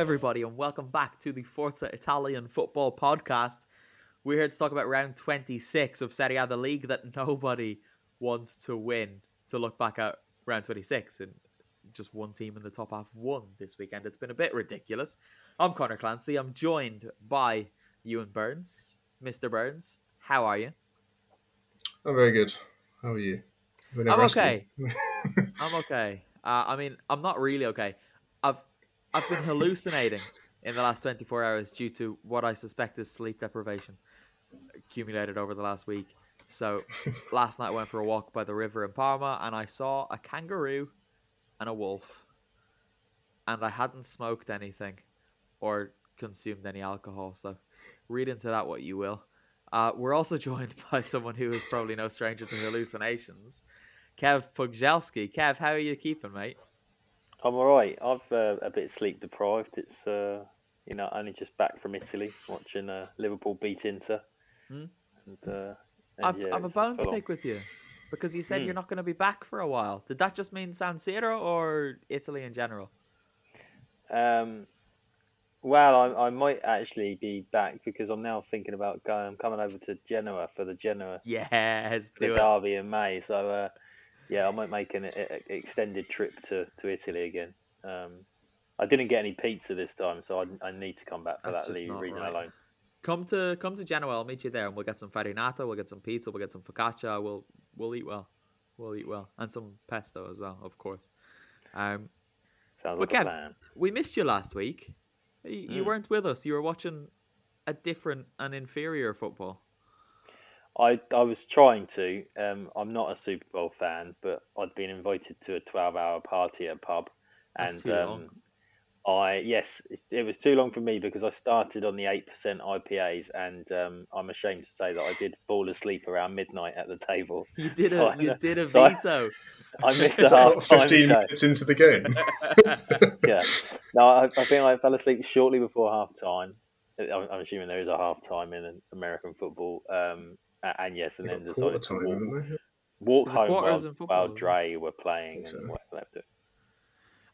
Everybody, and welcome back to the Forza Italian Football Podcast. We're here to talk about round 26 of Serie A, the league that nobody wants to win. To look back at round 26 and just one team in the top half won this weekend. It's been a bit ridiculous. I'm Connor Clancy. I'm joined by Ewan Burns. Mr. Burns, how are you? I'm very good. How are you? I'm okay. I'm okay. Uh, I mean, I'm not really okay. I've I've been hallucinating in the last 24 hours due to what I suspect is sleep deprivation accumulated over the last week. So last night I went for a walk by the river in Parma and I saw a kangaroo and a wolf. And I hadn't smoked anything or consumed any alcohol. So read into that what you will. Uh, we're also joined by someone who is probably no stranger to hallucinations. Kev Pugzelski. Kev, how are you keeping, mate? I'm all right. I've uh, a bit sleep deprived. It's uh, you know only just back from Italy, watching uh, Liverpool beat Inter. Hmm. And, uh, and I've, yeah, I've a bone to pick with you because you said Hmm. you're not going to be back for a while. Did that just mean San Siro or Italy in general? Um, well, I, I might actually be back because I'm now thinking about going. I'm coming over to Genoa for the Genoa Yes, the do it. derby in May. So uh, yeah, I might make an e- e- extended trip to, to Italy again. Um, I didn't get any pizza this time, so I, I need to come back for That's that reason right. alone. Come to come to Genoa. I'll meet you there, and we'll get some farinata. We'll get some pizza. We'll get some focaccia. We'll we'll eat well. We'll eat well, and some pesto as well, of course. Um, Sounds like a plan. we missed you last week. You, you Mm. weren't with us. You were watching a different and inferior football. I I was trying to. Um, I'm not a Super Bowl fan, but I'd been invited to a 12-hour party at a pub, That's and too um, long. I yes, it's, it was too long for me because I started on the eight percent IPAs, and um, I'm ashamed to say that I did fall asleep around midnight at the table. You did so a I- you did a so I- veto. I missed Is the half what, time 15 show. minutes into the game? Yeah, no, I, I think I fell asleep shortly before half time. I'm, I'm assuming there is a half time in American football. Um, a- and yes, and They've then got quarter decided to time, walk, haven't walk Is home quarters while, in football, while is it? Dre were playing Think and what left it.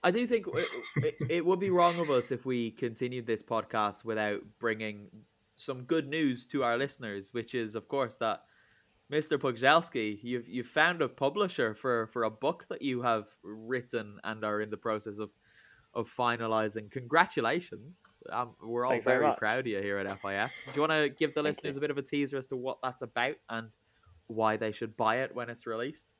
I do think it, it, it would be wrong of us if we continued this podcast without bringing some good news to our listeners, which is, of course, that Mr. Pugzelski, you've you've found a publisher for, for a book that you have written and are in the process of of finalizing. Congratulations! Um, we're all Thanks very very proud of you here at FIF. Do you want to give the Thank listeners you. a bit of a teaser as to what that's about and why they should buy it when it's released?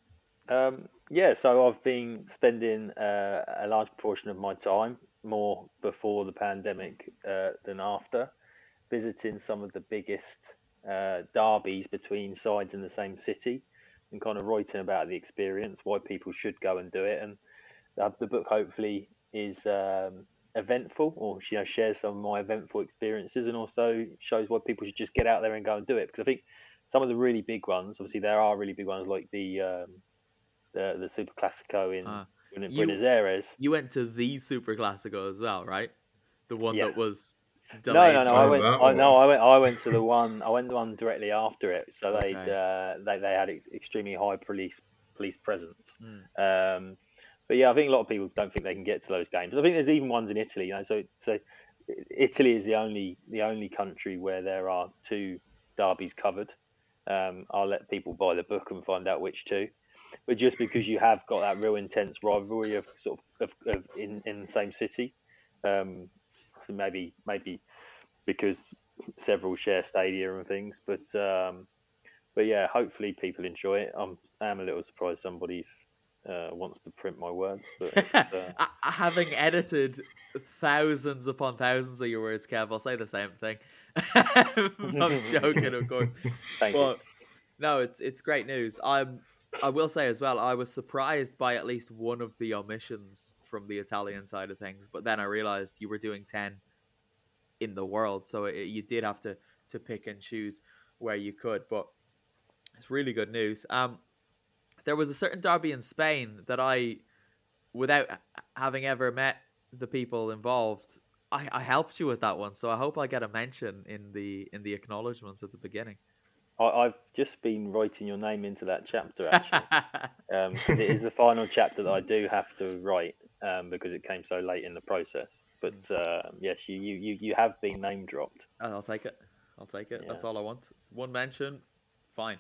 Um, yeah, so I've been spending uh, a large proportion of my time, more before the pandemic uh, than after, visiting some of the biggest uh, derbies between sides in the same city and kind of writing about the experience, why people should go and do it. And the book hopefully is um, eventful or you know, shares some of my eventful experiences and also shows why people should just get out there and go and do it. Because I think some of the really big ones, obviously, there are really big ones like the. Um, the the Super Classico in. Buenos You- Buenos Aires. You went to the Super Classico as well, right? The one Yeah. that was No, delayed. no, no. I went. I no. I went. I went to the one. I went the one directly after it. So they Okay. uh, they they had ex- extremely high police police presence. Mm. Um, but yeah, I think a lot of people don't think they can get to those games. I think there's even ones in Italy. You know, so so Italy is the only the only country where there are two derbies covered. Um, I'll let people buy the book and find out which two. But just because you have got that real intense rivalry of sort of, of, of in, in the same city, um, so maybe maybe because several share stadia and things, but um, but yeah, hopefully people enjoy it. I'm I'm a little surprised somebody's uh, wants to print my words. But uh, Having edited thousands upon thousands of your words, Kev, I'll say the same thing. I'm joking, of course. thank you. But no, it's it's great news. I'm I will say as well, I was surprised by at least one of the omissions from the Italian side of things, but then I realized you were doing ten in the world, so it, you did have to to pick and choose where you could. But it's really good news. Um, there was a certain derby in Spain that I, without having ever met the people involved, I, I helped you with that one. So I hope I get a mention in the in the acknowledgements at the beginning. I, I've just been writing your name into that chapter actually. um, it is the final chapter that I do have to write um, because it came so late in the process. But uh, yes, you, you, you, you have been name dropped. I'll take it. I'll take it. That's all I want. One mention, fine.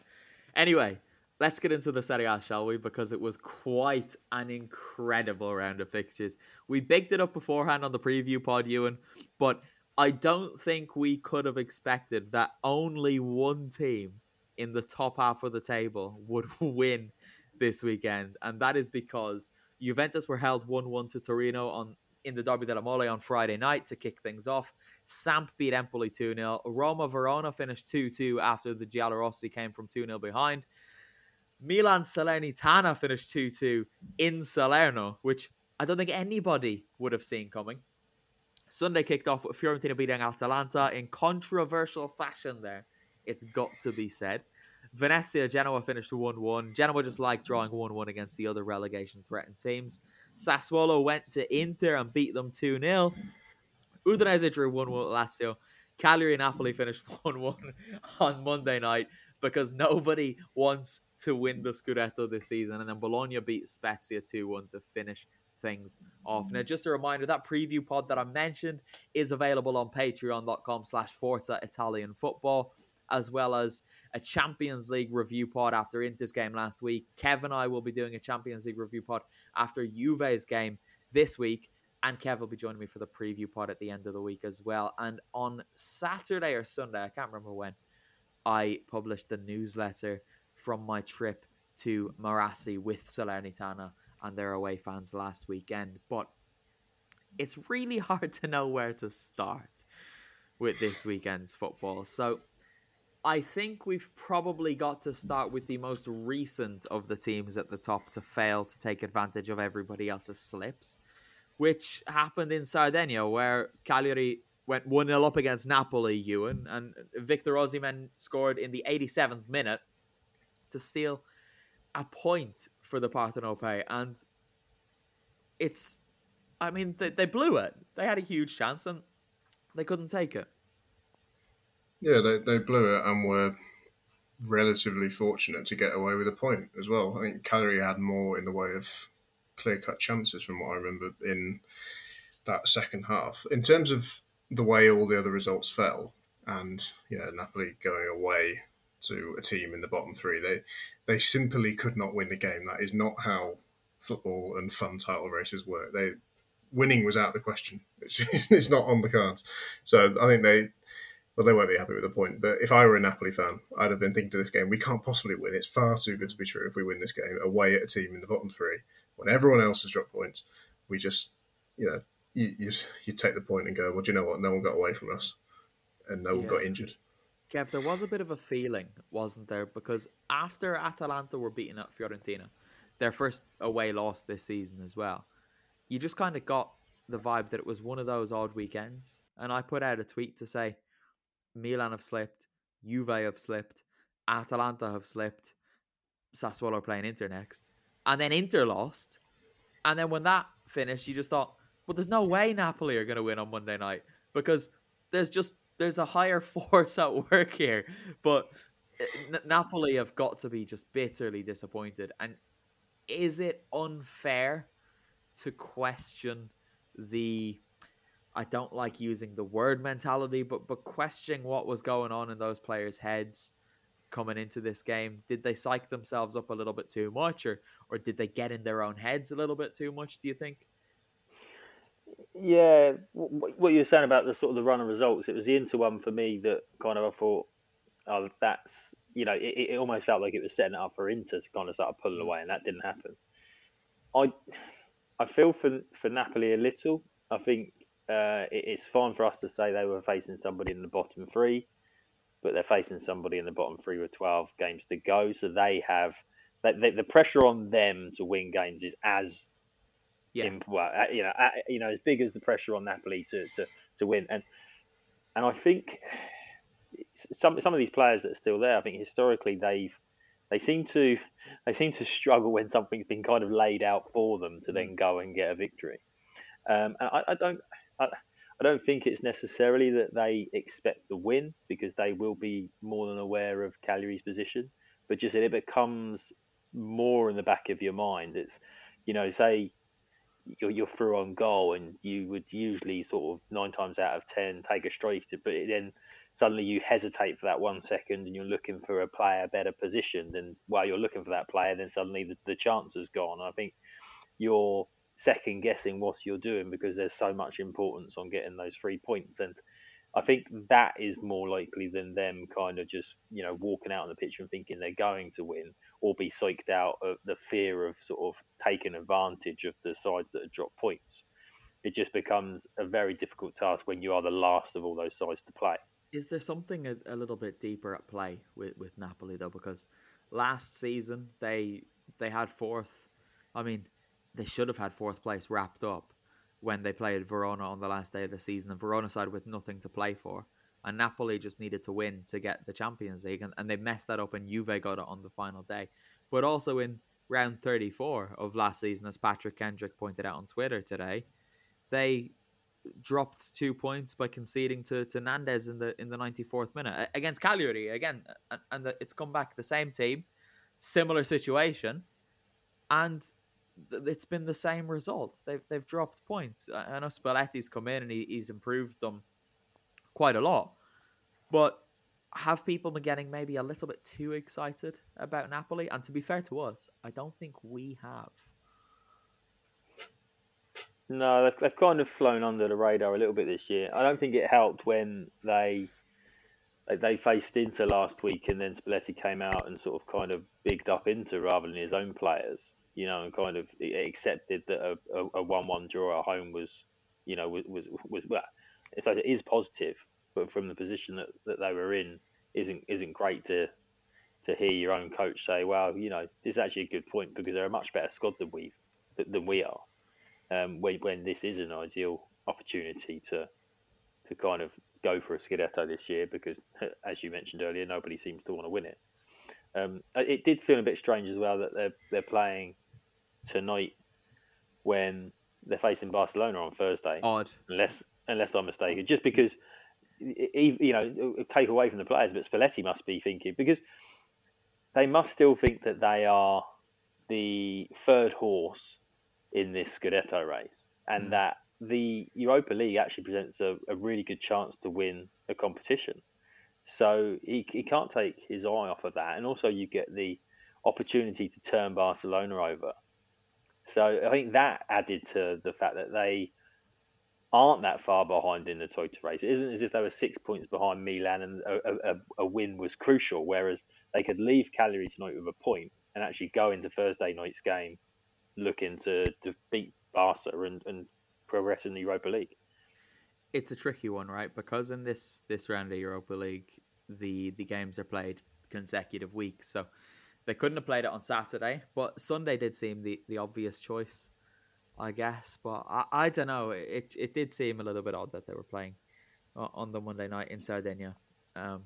Anyway, let's get into the Serie A, shall we? Because it was quite an incredible round of fixtures. We bigged it up beforehand on the preview pod, Ewan, but I don't think we could have expected that only one team in the top half of the table would win this weekend, and that is because Juventus were held one-one to Torino on in the Derby della Mole on Friday night to kick things off. Samp beat Empoli 2 0. Roma Verona finished 2 2 after the Giallorossi came from 2 0 behind. Milan Salernitana finished 2 2 in Salerno, which I don't think anybody would have seen coming. Sunday kicked off with Fiorentina beating Atalanta in controversial fashion there. It's got to be said. Venezia Genoa finished 1 1. Genoa just like drawing 1 1 against the other relegation threatened teams. Sassuolo went to Inter and beat them 2 0. Udinese drew 1 1 with Lazio. Cagliari and Napoli finished 1 1 on Monday night because nobody wants to win the Scudetto this season. And then Bologna beat Spezia 2 1 to finish things off. Now, mm. just a reminder that preview pod that I mentioned is available on patreon.com slash Forza Italian Football, as well as a Champions League review pod after Inter's game last week. Kev and I will be doing a Champions League review pod after Juve's game this week. And Kev will be joining me for the preview pod at the end of the week as well. And on Saturday or Sunday, I can't remember when, I published the newsletter from my trip to Marassi with Salernitana and their away fans last weekend. But it's really hard to know where to start with this weekend's football. So I think we've probably got to start with the most recent of the teams at the top to fail to take advantage of everybody else's slips, which happened in Sardinia, where Cagliari went 1 0 up against Napoli, Ewan, and Victor Osimhen scored in the 87th minute to steal a point for the Parthenope. And it's, I mean, they, they blew it. They had a huge chance and they couldn't take it. Yeah, they, they blew it and were relatively fortunate to get away with a point as well. I think Cagliari had more in the way of clear cut chances from what I remember in that second half. In terms of the way all the other results fell, and yeah, Napoli going away to a team in the bottom three, they they simply could not win the game. That is not how football and fun title races work. They winning was out of the question. It's, it's not on the cards. So I think they well, they won't be happy with the point. But if I were a Napoli fan, I'd have been thinking to this game, we can't possibly win. It's far too good to be true if we win this game away at a team in the bottom three when everyone else has dropped points. We just, you know, you, you, you take the point and go, well, do you know what? No one got away from us and no one got injured. Kev, there was a bit of a feeling, wasn't there? Because after Atalanta were beaten at Fiorentina, their first away loss this season as well, you just kind of got the vibe that it was one of those odd weekends. And I put out a tweet to say, Milan have slipped, Juve have slipped, Atalanta have slipped, Sassuolo are playing Inter next. And then Inter lost. And then when that finished, you just thought, well, there's no way Napoli are going to win on Monday night because there's just there's a higher force at work here. But uh, N- Napoli have got to be just bitterly disappointed. And is it unfair to question the I don't like using the word mentality, but but questioning what was going on in those players' heads coming into this game. Did they psych themselves up a little bit too much, or or did they get in their own heads a little bit too much? Do you think? Yeah, what you were saying about the sort of the run of results, it was the Inter one for me that kind of I thought, oh, that's you know, it, it almost felt like it was setting it up for Inter to kind of start pulling away, and that didn't happen. I I feel for for Napoli a little. I think uh, it, it's fine for us to say they were facing somebody in the bottom three, but they're facing somebody in the bottom three with 12 games to go. So they have they, they, the pressure on them to win games is as Yeah. imp- well, uh, you know, uh, you know, as big as the pressure on Napoli to, to, to win. And and I think some some of these players that are still there, I think historically they've they seem to they seem to struggle when something's been kind of laid out for them to then go and get a victory. Um, and I, I don't I, I don't think it's necessarily that they expect the win because they will be more than aware of Cagliari's position, but just that it becomes more in the back of your mind. It's you know say you're, you're through on goal and you would usually sort of nine times out of ten take a strike, but then suddenly you hesitate for that one second and you're looking for a player better positioned. And while you're looking for that player then suddenly the, the chance has gone. I think you're second guessing what you're doing because there's so much importance on getting those three points. And i think that is more likely than them kind of just you know walking out on the pitch and thinking they're going to win or be psyched out of the fear of sort of taking advantage of the sides that have dropped points it just becomes a very difficult task when you are the last of all those sides to play Is there something a, a little bit deeper at play with, with Napoli though? Because last season they they had fourth. I mean, they should have had fourth place wrapped up when they played Verona on the last day of the season, and Verona side with nothing to play for, and Napoli just needed to win to get the Champions League, and, and they messed that up, and Juve got it on the final day. But also in round thirty four of last season, as Patrick Kendrick pointed out on Twitter today, they dropped two points by conceding to, to Nandez in the in the 94th minute against Cagliari again and, the, it's come back the same team similar situation and it's been the same result they've, they've dropped points. I, know Spalletti's come in and he, he's improved them quite a lot. But have people been getting maybe a little bit too excited about Napoli? And to be fair to us I don't think we have. No, they've, they've kind of flown under the radar a little bit this year. I don't think it helped when they- they faced Inter last week, and then Spalletti came out and sort of kind of bigged up Inter rather than his own players, you know, and kind of accepted that a, a, a one-one draw at home was, you know, was was, was well, in fact, it is positive, but from the position that, that they were in, isn't isn't great to to hear your own coach say, well, you know, this is actually a good point because they're a much better squad than we than we are um, when, when this is an ideal opportunity to to kind of go for a Scudetto this year because, as you mentioned earlier, nobody seems to want to win it. Um, it did feel a bit strange as well that they're they're playing tonight when they're facing Barcelona on Thursday, odd unless unless I'm mistaken. Just because, you know, take away from the players, but Spalletti must be thinking because they must still think that they are the third horse in this Scudetto race, and Mm. that the Europa League actually presents a, a really good chance to win a competition. So he, he can't take his eye off of that, and also you get the opportunity to turn Barcelona over. So I think that added to the fact that they aren't that far behind in the title race. It isn't as if they were six points behind Milan and a, a, a win was crucial, whereas they could leave Cagliari tonight with a point and actually go into Thursday night's game looking to, to beat Barca and, and progress in the Europa League. it's a tricky one, right? Because in this this round of Europa League, the the games are played consecutive weeks, so they couldn't have played it on Saturday. But Sunday did seem the, the obvious choice, I guess. But I, I don't know. It it did seem a little bit odd that they were playing on the Monday night in Sardinia. Um,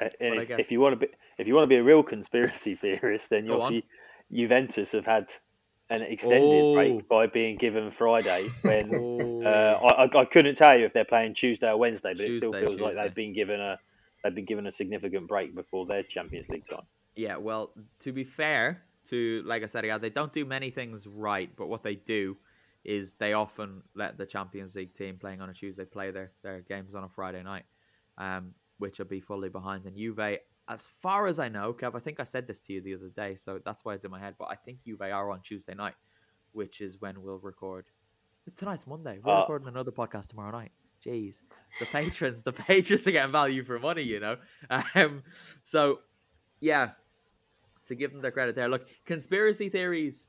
And if, guess- if you want to be if you want to be a real conspiracy theorist, then see Juventus have had an extended Oh. break by being given Friday when oh, Uh, I, I- couldn't tell you if they're playing Tuesday or Wednesday, but it still Tuesday, feels like they've been given a they've been given a significant break before their Champions League time. Yeah, well, to be fair to like I said again, they don't do many things right, but what they do is they often let the Champions League team playing on a Tuesday play their, their games on a Friday night, um, which will be fully behind. And Juve, as far as I know, Kev, I think I said this to you the other day, so that's why it's in my head. But I think Juve are on Tuesday night, which is when we'll record. Tonight's Monday. We're Uh, recording another podcast tomorrow night. Jeez, the patrons, the patrons are getting value for money, you know. Um, so yeah, to give them their credit there. Look, conspiracy theories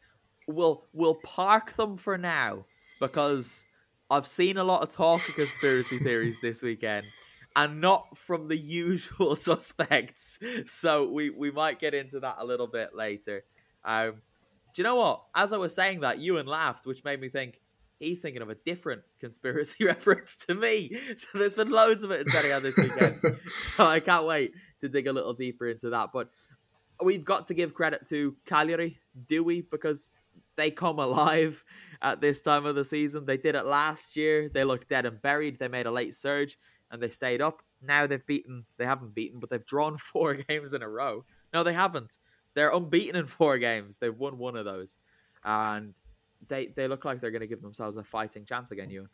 we'll we'll park them for now because I've seen a lot of talk of conspiracy theories this weekend, and not from the usual suspects. So we we might get into that a little bit later. Um, do you know what? As I was saying that, Ewan laughed, which made me think he's thinking of a different conspiracy reference to me. So there's been loads of it in Serie A this weekend. so I can't wait to dig a little deeper into that. But we've got to give credit to Cagliari, do we? Because they come alive at this time of the season. They did it last year. They looked dead and buried. They made a late surge and they stayed up. Now they've beaten, they haven't beaten, but they've drawn four games in a row. No, they haven't. They're unbeaten in four games. They've won one of those. And they, they look like they're going to give themselves a fighting chance again, you.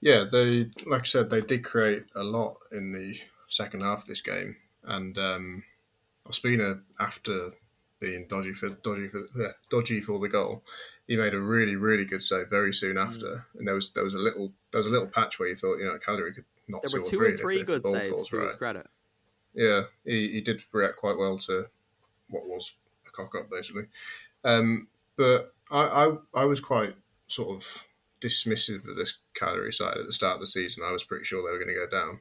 Yeah, they like I said, they did create a lot in the second half of this game, and um, Ospina, after being dodgy for dodgy for yeah, dodgy for the goal, he made a really really good save very soon Mm. after, and there was there was a little there was a little patch where you thought you know Cagliari could knock There two were or three or three if good ball saves to his credit. Yeah, he, he did react quite well to what was a cock up basically. Um, but I, I I was quite sort of dismissive of this Cagliari side at the start of the season. I was pretty sure they were going to go down,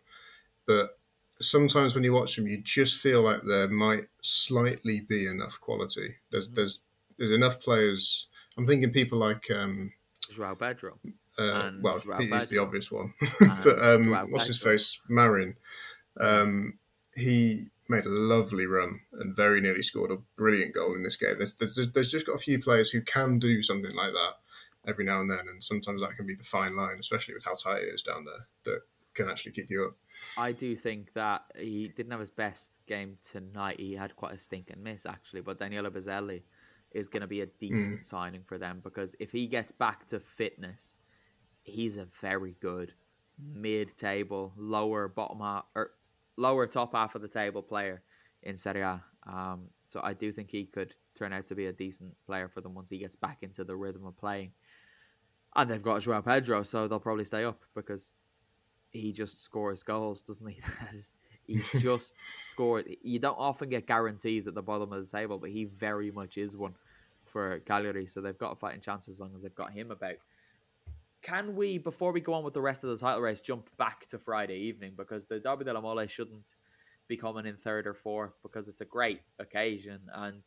but sometimes when you watch them, you just feel like there might slightly be enough quality. There's there's there's enough players. I'm thinking people like um, Joao Pedro. uh, well, Joao he is the obvious one, but um, what's his face? Marin. Um, he made a lovely run and very nearly scored a brilliant goal in this game. There's, there's, there's just got a few players who can do something like that every now and then, and sometimes that can be the fine line, especially with how tight it is down there, that can actually keep you up. I do think that he didn't have his best game tonight. He had quite a stinking miss actually, but Daniele Baselli is going to be a decent signing for them because if he gets back to fitness, he's a very good mid-table, lower bottom half or lower top half of the table player in Serie A. Um, so I do think he could turn out to be a decent player for them once he gets back into the rhythm of playing. And they've got Joao Pedro, so they'll probably stay up because he just scores goals, doesn't he? He just scored. You don't often get guarantees at the bottom of the table, but he very much is one for Cagliari. So they've got a fighting chance as long as they've got him about. Can we, before we go on with the rest of the title race, jump back to Friday evening because the Derby della Mole shouldn't be coming in third or fourth because it's a great occasion and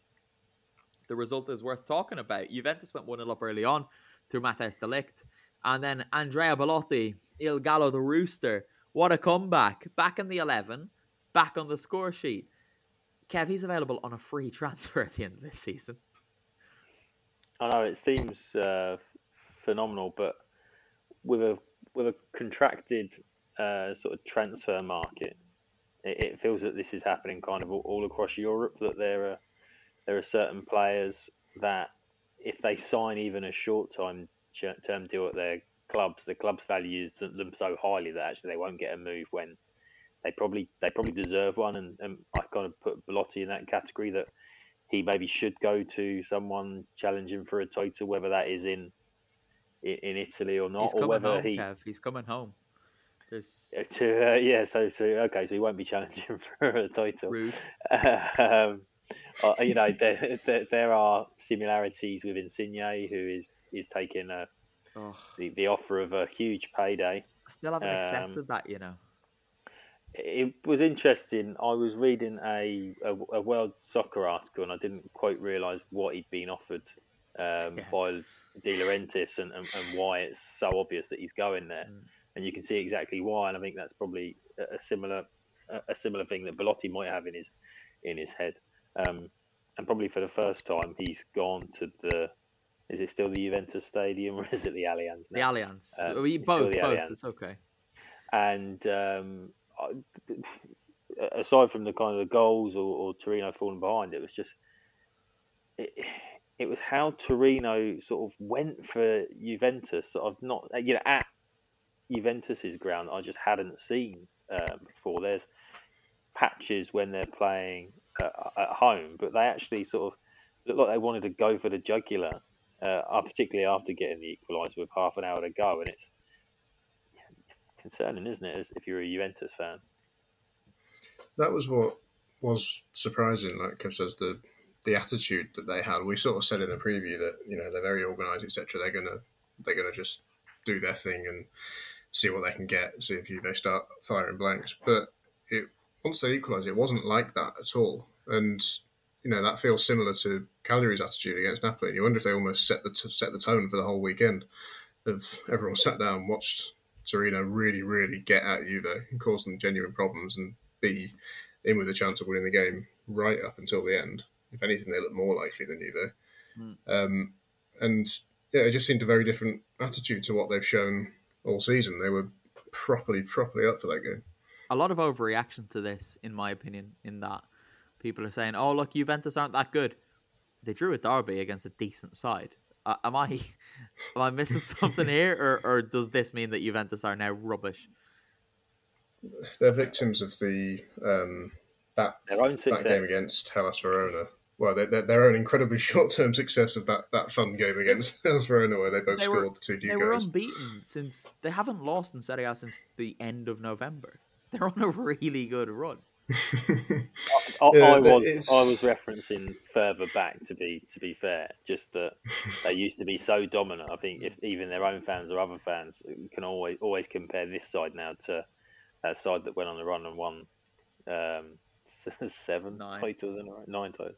the result is worth talking about. Juventus went 1 0 up early on through Matthijs de Ligt. And then Andrea Belotti, Il Gallo the Rooster. What a comeback. Back in the 11, back on the score sheet. Kev, he's available on a free transfer at the end of this season. I know it seems uh, phenomenal, but with a with a contracted uh, sort of transfer market, it, it feels that this is happening kind of all, all across Europe. That there are there are certain players that if they sign even a short time term deal at their clubs, the clubs values them so highly that actually they won't get a move when they probably they probably deserve one. And, and I kind of put Belotti in that category that he maybe should go to someone challenging for a title, whether that is in in, in Italy or not, He's or coming whether home, he Kev. He's coming home. To uh, yeah. So so okay, so he won't be challenging for a title. rude. um, uh, you know, there, there there are similarities with Insigne, who is is taking a, Oh, the the offer of a huge payday. I still haven't Um, accepted that, you know. it was interesting. I was reading a, a, a World Soccer article, and I didn't quite realise what he'd been offered um, Yeah. by De Laurentiis and, and, and why it's so obvious that he's going there. Mm. And you can see exactly why. And I think that's probably a, a similar a, a similar thing that Belotti might have in his in his head. Um, and probably for the first time, he's gone to the. Is it still the Juventus Stadium or is it the Allianz The now? Allianz. Um, we both, the both. Allianz. It's okay. and um, aside from the kind of the goals or, or Torino falling behind, it was just it, it was how Torino sort of went for Juventus. Sort of not you know at Juventus's ground. I just hadn't seen um, before. There's patches when they're playing uh, at home, but they actually sort of looked like they wanted to go for the jugular, uh, particularly after getting the equaliser with half an hour to go, and it's concerning, isn't it? As if you're a Juventus fan. That was what was surprising. Like Kev says, the the attitude that they had. We sort of said in the preview that you know they're very organised, etc. They're gonna they're gonna just do their thing and see what they can get. See if you they start firing blanks. But it once they equalised, it wasn't like that at all. And you know that feels similar to Cagliari's attitude against Napoli. And You wonder if they almost set the t- set the tone for the whole weekend. Of everyone sat down, watched Torino really, really get at Juve and cause them genuine problems, and be in with a chance of winning the game right up until the end. If anything, they look more likely than Juve. Mm. Um, and yeah, it just seemed a very different attitude to what they've shown all season. They were properly, properly up for that game. A lot of overreaction to this, in my opinion, in that people are saying, "Oh, look, Juventus aren't that good." They drew a derby against a decent side. Uh, am I am I missing something here, or, or does this mean that Juventus are now rubbish? They're victims of the um, that Their own that game against Hellas Verona. Well, their, their, their own incredibly short-term success of that, that fun game against Hellas Verona, where they both They scored were- the two They deep were goals. unbeaten since they haven't lost in Serie A since the end of November. They're on a really good run. I, Yeah, I was it's- I was referencing further back to be to be fair, just that they used to be so dominant. I think if even their own fans or other fans can always always compare this side now to that side that went on the run and won um, seven Nine. titles in a row, nine titles.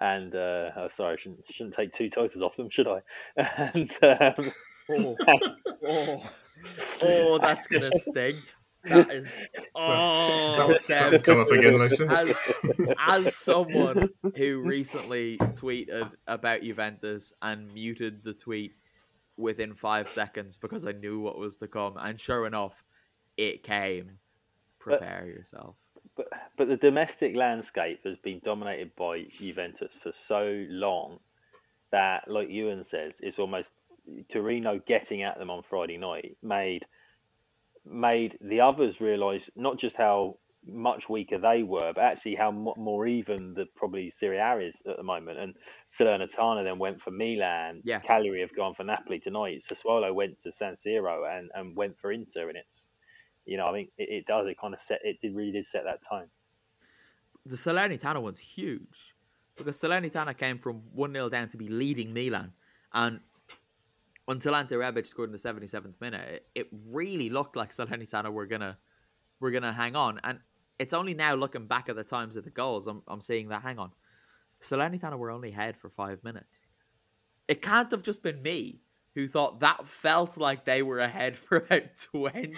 And uh, oh, sorry, I shouldn't shouldn't take two titles off them, should I? And um, Oh, oh, oh, that's gonna sting. That is. Oh, That'll, Kev. come up again later. as as someone who recently tweeted about Juventus and muted the tweet within five seconds because I knew what was to come, and sure enough, it came. Prepare yourself. but but the domestic landscape has been dominated by Juventus for so long that, like Ewan says, it's almost Torino getting at them on Friday night made made the others realise not just how much weaker they were, but actually how mo- more even the probably Serie A is at the moment. And Salernitana then went for Milan. Yeah. Cagliari have gone for Napoli tonight. Sassuolo went to San Siro and, and went for Inter, and it's you know I think it, it does it kind of set it did really did set that tone. The Salernitana one's huge because Salernitana came from 1 0 down to be leading Milan. And until Ante Rebic scored in the 77th minute, it, it really looked like Salernitana were going to were gonna hang on. And it's only now looking back at the times of the goals, I'm, I'm seeing that hang on. Salernitana were only ahead for five minutes. It can't have just been me who thought that felt like they were ahead for about 20.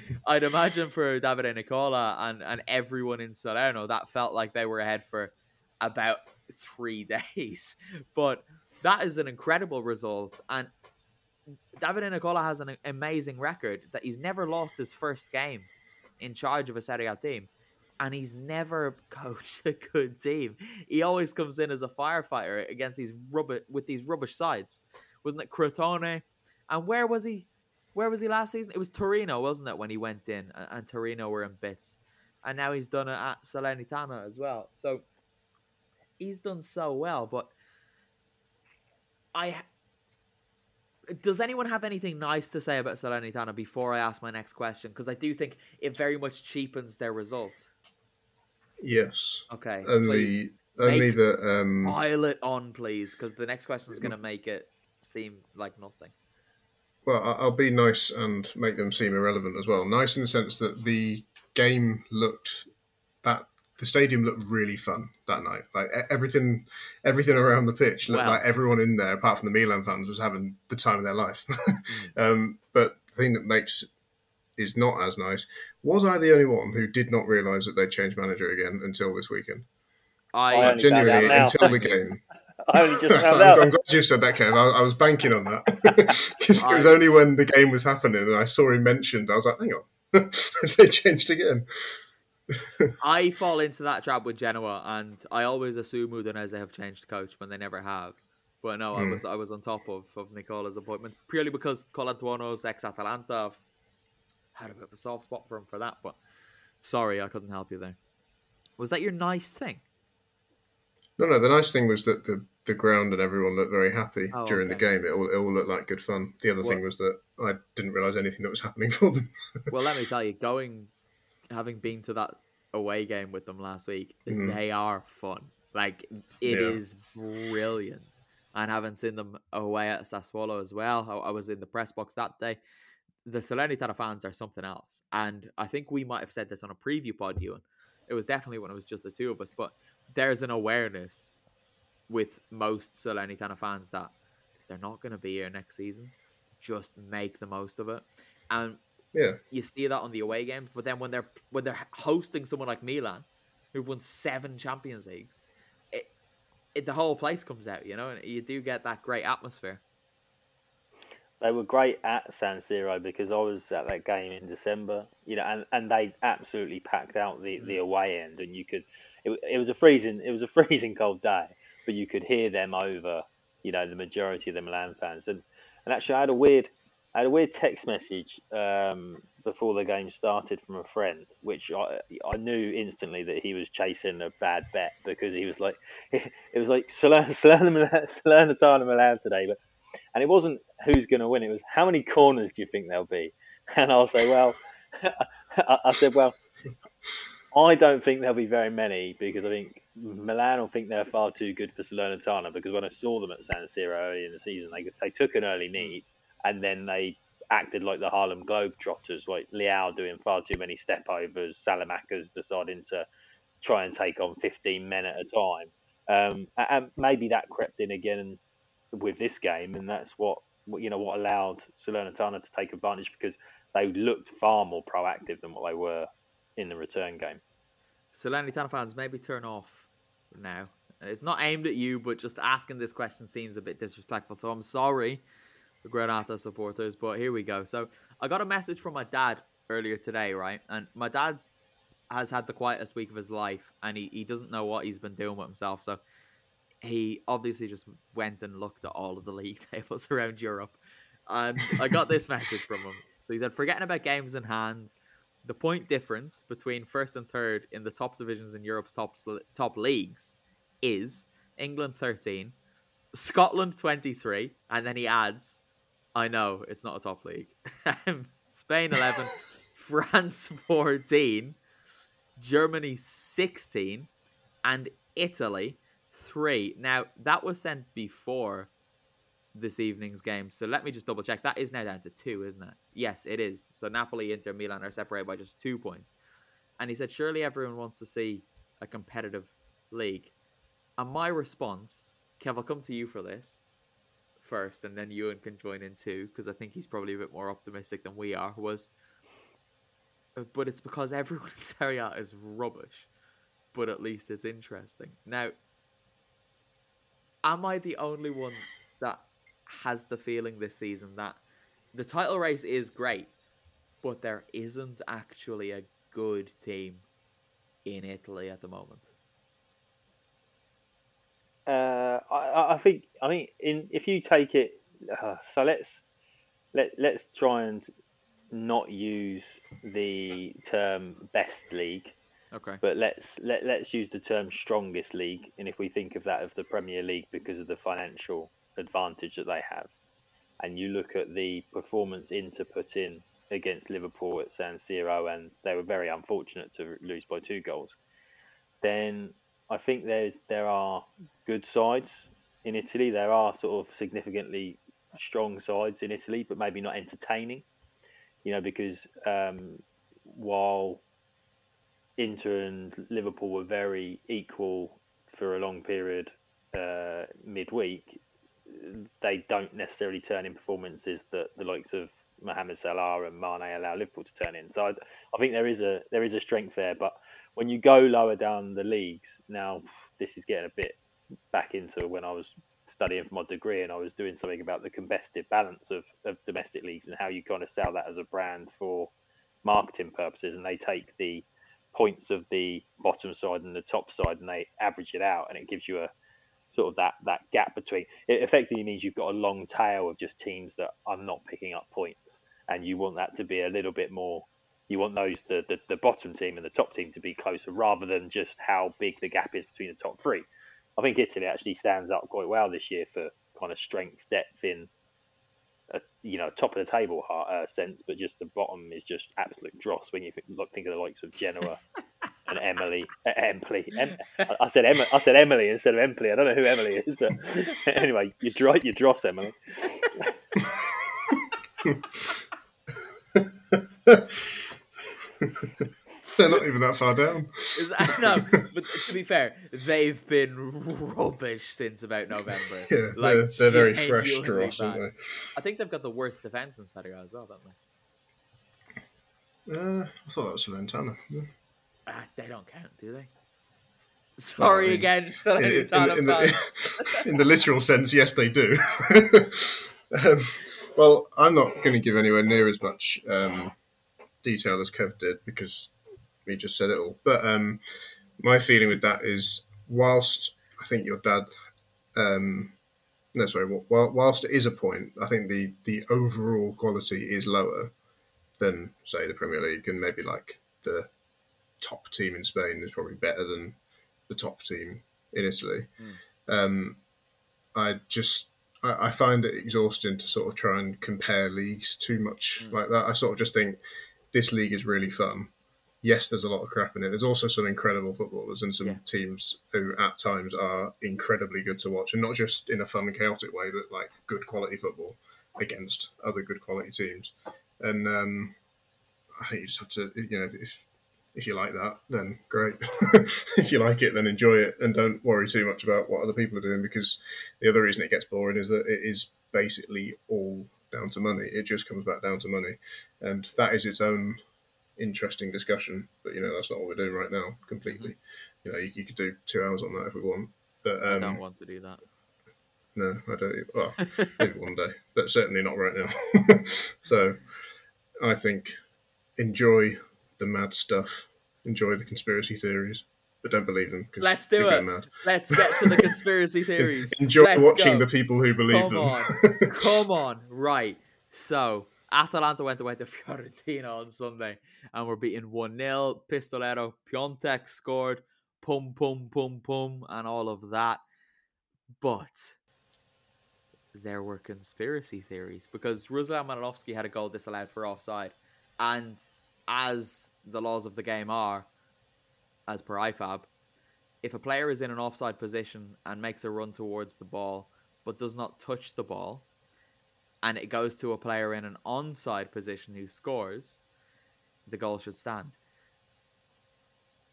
I'd imagine for Davide Nicola and, and everyone in Salerno, that felt like they were ahead for about three days. But that is an incredible result. And Davide Nicola has an amazing record that he's never lost his first game in charge of a Serie A team. And he's never coached a good team. He always comes in as a firefighter against these rubbish with these rubbish sides. Wasn't it Crotone? And where was he? Where was he last season? It was Torino, wasn't it, when he went in? And, and Torino were in bits. And now he's done it at Salernitana as well. So he's done so well. But I does anyone have anything nice to say about Salernitana before I ask my next question? Because I do think it very much cheapens their result. Yes. Okay, Only, only that. Um, pile it on, please, because the next question is going to make it seem like nothing. Well, I'll be nice and make them seem irrelevant as well. Nice in the sense that the game looked that the stadium looked really fun that night. Like everything, everything around the pitch looked Wow. like everyone in there, apart from the Milan fans, was having the time of their life. um, but the thing that makes is not as nice. Was I the only one who did not realise that they'd changed manager again until this weekend? I, I Genuinely, until the game. I only just found I'm, out. I'm glad you said that, Kev. I, I was banking on that because it was only when the game was happening and I saw him mentioned. I was like, "Hang on, they changed again." I fall into that trap with Genoa, and I always assume Udinese have changed coach when they never have. But no, I Hmm. was I was on top of, of Nicola's appointment purely because Colantuono's ex Atalanta. Had a bit of a soft spot for him for that. But sorry, I couldn't help you there. Was that your nice thing? No, no. The nice thing was that the, the ground and everyone looked very happy Oh, during the game. It all, it all looked like good fun. The other thing was that I didn't realise anything that was happening for them. Well, let me tell you, going, having been to that away game with them last week, Mhm. they are fun. Like it is Yeah. brilliant. And having seen them away at Sassuolo as well, I, I was in the press box that day. The Salernitana fans are something else, and I think we might have said this on a preview pod, Ewan. It was definitely when it was just the two of us, but there's an awareness with most Salernitana fans that they're not going to be here next season. Just make the most of it, and Yeah, you see that on the away games. But then when they're when they're hosting someone like Milan, who've won seven Champions Leagues, it, it the whole place comes out, you know, and you do get that great atmosphere. They were great at San Siro because I was at that game in December, you know, and, and they absolutely packed out the, the mm. away end, and you could. It, it was a freezing it was a freezing cold day, but you could hear them over, you know, the majority of the Milan fans, and and actually I had a weird I had a weird text message um, before the game started from a friend, which I I knew instantly that he was chasing a bad bet because he was like, it was like Salern- Salern- Salernitana Milan today, but and it wasn't who's going to win. It was how many corners do you think there'll be? And I'll say, well, I I said, well, I don't think there'll be very many because I think Milan will think they're far too good for Salernitana because when I saw them at San Siro early in the season, they they took an early lead and then they acted like the Harlem Globetrotters, like Leão doing far too many step overs, Saelemaekers deciding to try and take on 15 men at a time. Um, and maybe that crept in again with this game, and that's what, you know what allowed Salernitana to take advantage because they looked far more proactive than what they were in the return game. Salernitana fans, maybe turn off now. It's not aimed at you, but just asking this question seems a bit disrespectful. So I'm sorry, the Granata supporters, but here we go. So I got a message from my dad earlier today, right? And my dad has had the quietest week of his life, and he, he doesn't know what he's been doing with himself. So he obviously just went and looked at all of the league tables around Europe. And I got this message from him. So he said, forgetting about games in hand, the point difference between first and third in the top divisions in Europe's top top leagues is England 13, Scotland 23, and then he adds, I know it's not a top league. Um, Spain 11, France 14, Germany 16, and Italy 3. Now, that was sent before this evening's game. So let me just double check. That is now down to two, isn't it? Yes, it is. So Napoli, Inter, Milan are separated by just two points. And he said, surely everyone wants to see a competitive league. And my response, Kev, I'll come to you for this first, and then Ewan can join in too, because I think he's probably a bit more optimistic than we are, was, "Uh, but it's because everyone in Serie A is rubbish, but at least it's interesting. Now, am I the only one that has the feeling this season that the title race is great, but there isn't actually a good team in Italy at the moment? Uh, I, I think I mean in if you take it, uh, so let's let let's try and not use the term best league, Okay. but let's let let's use the term strongest league. And if we think of that of the Premier League because of the financial advantage that they have, and you look at the performance Inter put in against Liverpool at San Siro, and they were very unfortunate to lose by two goals, then I think there's there are good sides in Italy. There are sort of significantly strong sides in Italy, but maybe not entertaining. You know, because um, while Inter and Liverpool were very equal for a long period uh, midweek, they don't necessarily turn in performances that the likes of Mohamed Salah and Mane allow Liverpool to turn in. So I, I think there is a there is a strength there, but when you go lower down the leagues, now this is getting a bit back into when I was studying for my degree and I was doing something about the competitive balance of, of domestic leagues and how you kind of sell that as a brand for marketing purposes. And they take the points of the bottom side and the top side and they average it out and it gives you a sort of that, that gap between it effectively means you've got a long tail of just teams that are not picking up points and you want that to be a little bit more you want those the, the, the bottom team and the top team to be closer rather than just how big the gap is between the top three. I think Italy actually stands up quite well this year for kind of strength, depth in, a, you know, top of the table uh, sense, but just the bottom is just absolute dross when you think, look, think of the likes of Genoa and Emily, uh, Emily. Em, I- I said Emma, I said Emily instead of Emily. I don't know who Emily is, but anyway, you dro- you dross Emily. They're not even that far down. Is that- no, but to be fair, they've been rubbish since about November. Yeah, Like, they're, they're very fresh genuinely dross, aren't bad. I think they've got the worst defense in Serie A as well, don't they? they? Uh, I thought that was Salernitana. Yeah. Ah, they don't count, do they? Sorry mean, again, In, in, in the, in the literal sense, yes, they do. um, well, I'm not going to give anywhere near as much um, detail as Kev did because he just said it all. But um, my feeling with that is, whilst I think your dad, um, no, sorry, wh- whilst it is a point, I think the the overall quality is lower than say the Premier League and maybe like the top team in Spain is probably better than the top team in Italy. Um, I just I, I find it exhausting to sort of try and compare leagues too much like that. I sort of just think this league is really fun. Yes, there's a lot of crap in it. There's also some incredible footballers and some Yeah. teams who at times are incredibly good to watch, and not just in a fun, and chaotic way, but like good quality football against other good quality teams. And um, I think you just have to, you know, if if you like that, then great. if you like it, then enjoy it, and don't worry too much about what other people are doing. Because the other reason it gets boring is that it is basically all down to money. It just comes back down to money, and that is its own interesting discussion. But you know, that's not what we're doing right now. Completely, you know, you, you could do two hours on that if we want. But I um, don't want to do that. no, I don't. Well, maybe one day, but certainly not right now. so, I think enjoy the mad stuff, enjoy the conspiracy theories, but don't believe them. Let's do it. Mad. Let's get to the conspiracy theories. Enjoy Let's watching go. the people who believe Come them. on. Come on. Right. So, Atalanta went away to Fiorentina on Sunday and were beaten 1 0. Pistolero Piątek scored. Pum, pum, pum, pum, and all of that. But there were conspiracy theories because Ruslan Malinovsky had a goal disallowed for offside. And as the laws of the game are, as per IFAB, if a player is in an offside position and makes a run towards the ball but does not touch the ball, and it goes to a player in an onside position who scores, the goal should stand.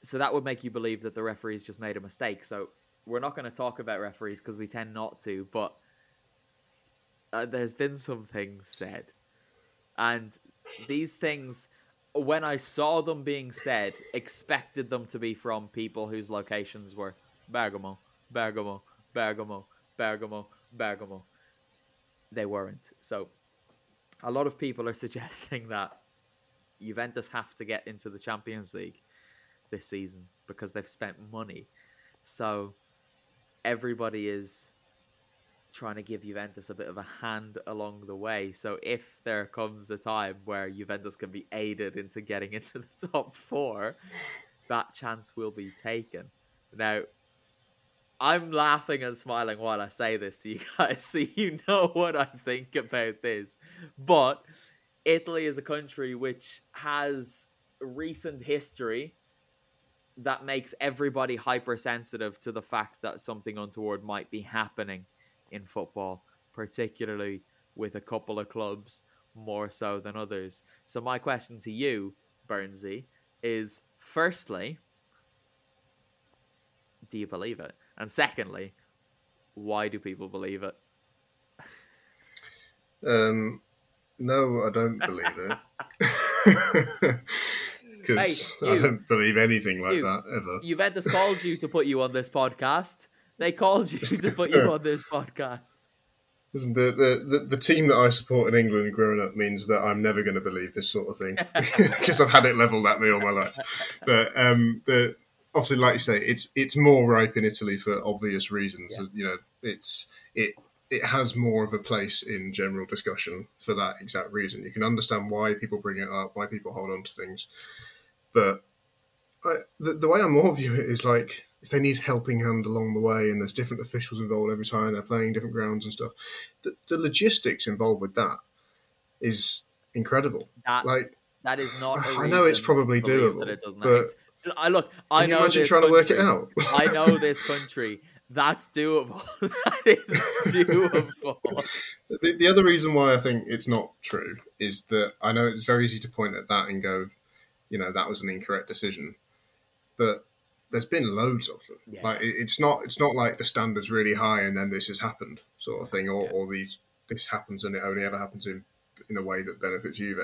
So that would make you believe that the referees just made a mistake. So we're not going to talk about referees because we tend not to, but uh, there's been some things said. And these things, when I saw them being said, expected them to be from people whose locations were Bergamo, Bergamo, Bergamo, Bergamo, Bergamo. They weren't. So a lot of people are suggesting that Juventus have to get into the Champions League this season because they've spent money. So everybody is trying to give Juventus a bit of a hand along the way. So if there comes a time where Juventus can be aided into getting into the top four, that chance will be taken. Now, I'm laughing and smiling while I say this to you guys, so you know what I think about this. But Italy is a country which has recent history that makes everybody hypersensitive to the fact that something untoward might be happening in football, particularly with a couple of clubs more so than others. So my question to you, Burnsy, is firstly, do you believe it? And secondly, why do people believe it? Um, no, I don't believe it. Because Hey, I don't believe anything like you- that ever. Juventus called you to put you on this podcast. They called you to put you on this podcast. Listen, the, the, the, the team that I support in England growing up means that I'm never going to believe this sort of thing because I've had it leveled at me all my life. But um, the obviously, like you say, it's it's more ripe in Italy for obvious reasons. Yeah. You know, it's it it has more of a place in general discussion for that exact reason. You can understand why people bring it up, why people hold on to things, but I, the, the way I more view it is like if they need helping hand along the way and there's different officials involved every time they're playing different grounds and stuff, the, the logistics involved with that is incredible. That Like that is not. a I know it's probably doable, that it doesn't. but- I look. I know imagine trying to work it out? I know this country. That's doable. that is doable. The, the other reason why I think it's not true is that I know it's very easy to point at that and go, you know, that was an incorrect decision, but there's been loads of them. Yeah. Like it, it's not it's not like the standards really high and then this has happened sort of thing, or, Yeah. or these this happens and it only ever happens in in a way that benefits Juve.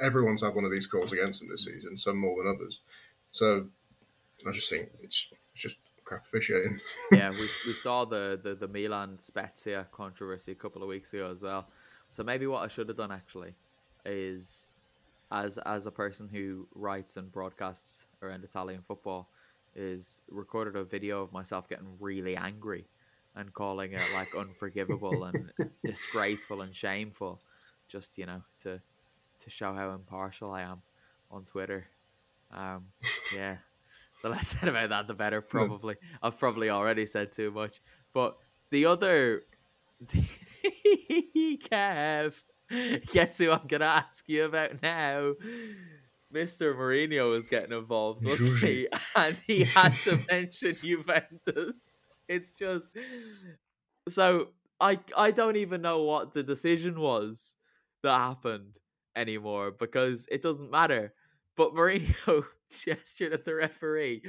Everyone's had one of these calls against them this mm. season, some more than others. So I just think it's, it's just crap officiating. yeah, we, we saw the, the, the Milan Spezia controversy a couple of weeks ago as well. So maybe what I should have done actually is, as as a person who writes and broadcasts around Italian football, is recorded a video of myself getting really angry and calling it like unforgivable and disgraceful and shameful, just you know to to show how impartial I am on Twitter. Um, yeah, the less said about that, the better. Probably, I've probably already said too much. But the other, Kev, guess who I'm gonna ask you about now? Mr. Mourinho was getting involved, wasn't he? And he had to mention Juventus. It's just so I I don't even know what the decision was that happened anymore because it doesn't matter. But Mourinho gestured at the referee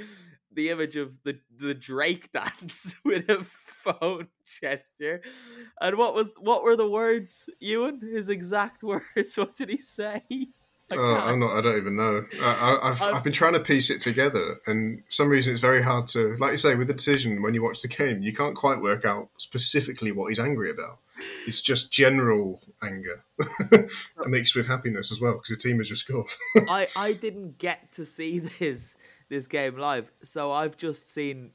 the image of the the Drake dance with a phone gesture. And what was what were the words, Ewan? His exact words. What did he say? I Oh, I'm not. I don't even know. I, I, I've, been trying to piece it together, and for some reason it's very hard to, like you say, with the decision when you watch the game, you can't quite work out specifically what he's angry about. It's just general anger, mixed with happiness as well, because the team has just scored. I I didn't get to see this this game live, so I've just seen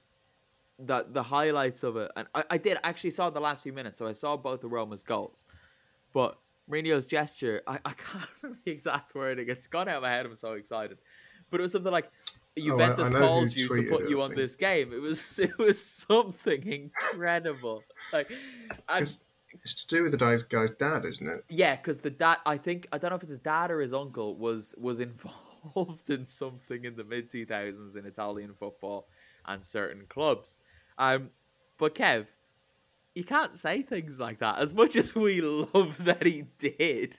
the the highlights of it, and I, I did actually saw the last few minutes, so I saw both of Roma's goals, but Mourinho's gesture, I, I can't remember the exact wording. It's gone out of my head. I'm so excited, but it was something like. Juventus Oh, know who called you to put it, you on this game. It was it was something incredible. Like, and It's, it's to do with the guy's, guy's dad, isn't it? yeah, because the dad, I think, I don't know if it's his dad or his uncle was was involved in something in the mid two thousands in Italian football and certain clubs. Um, but Kev, you can't say things like that. As much as we love that he did,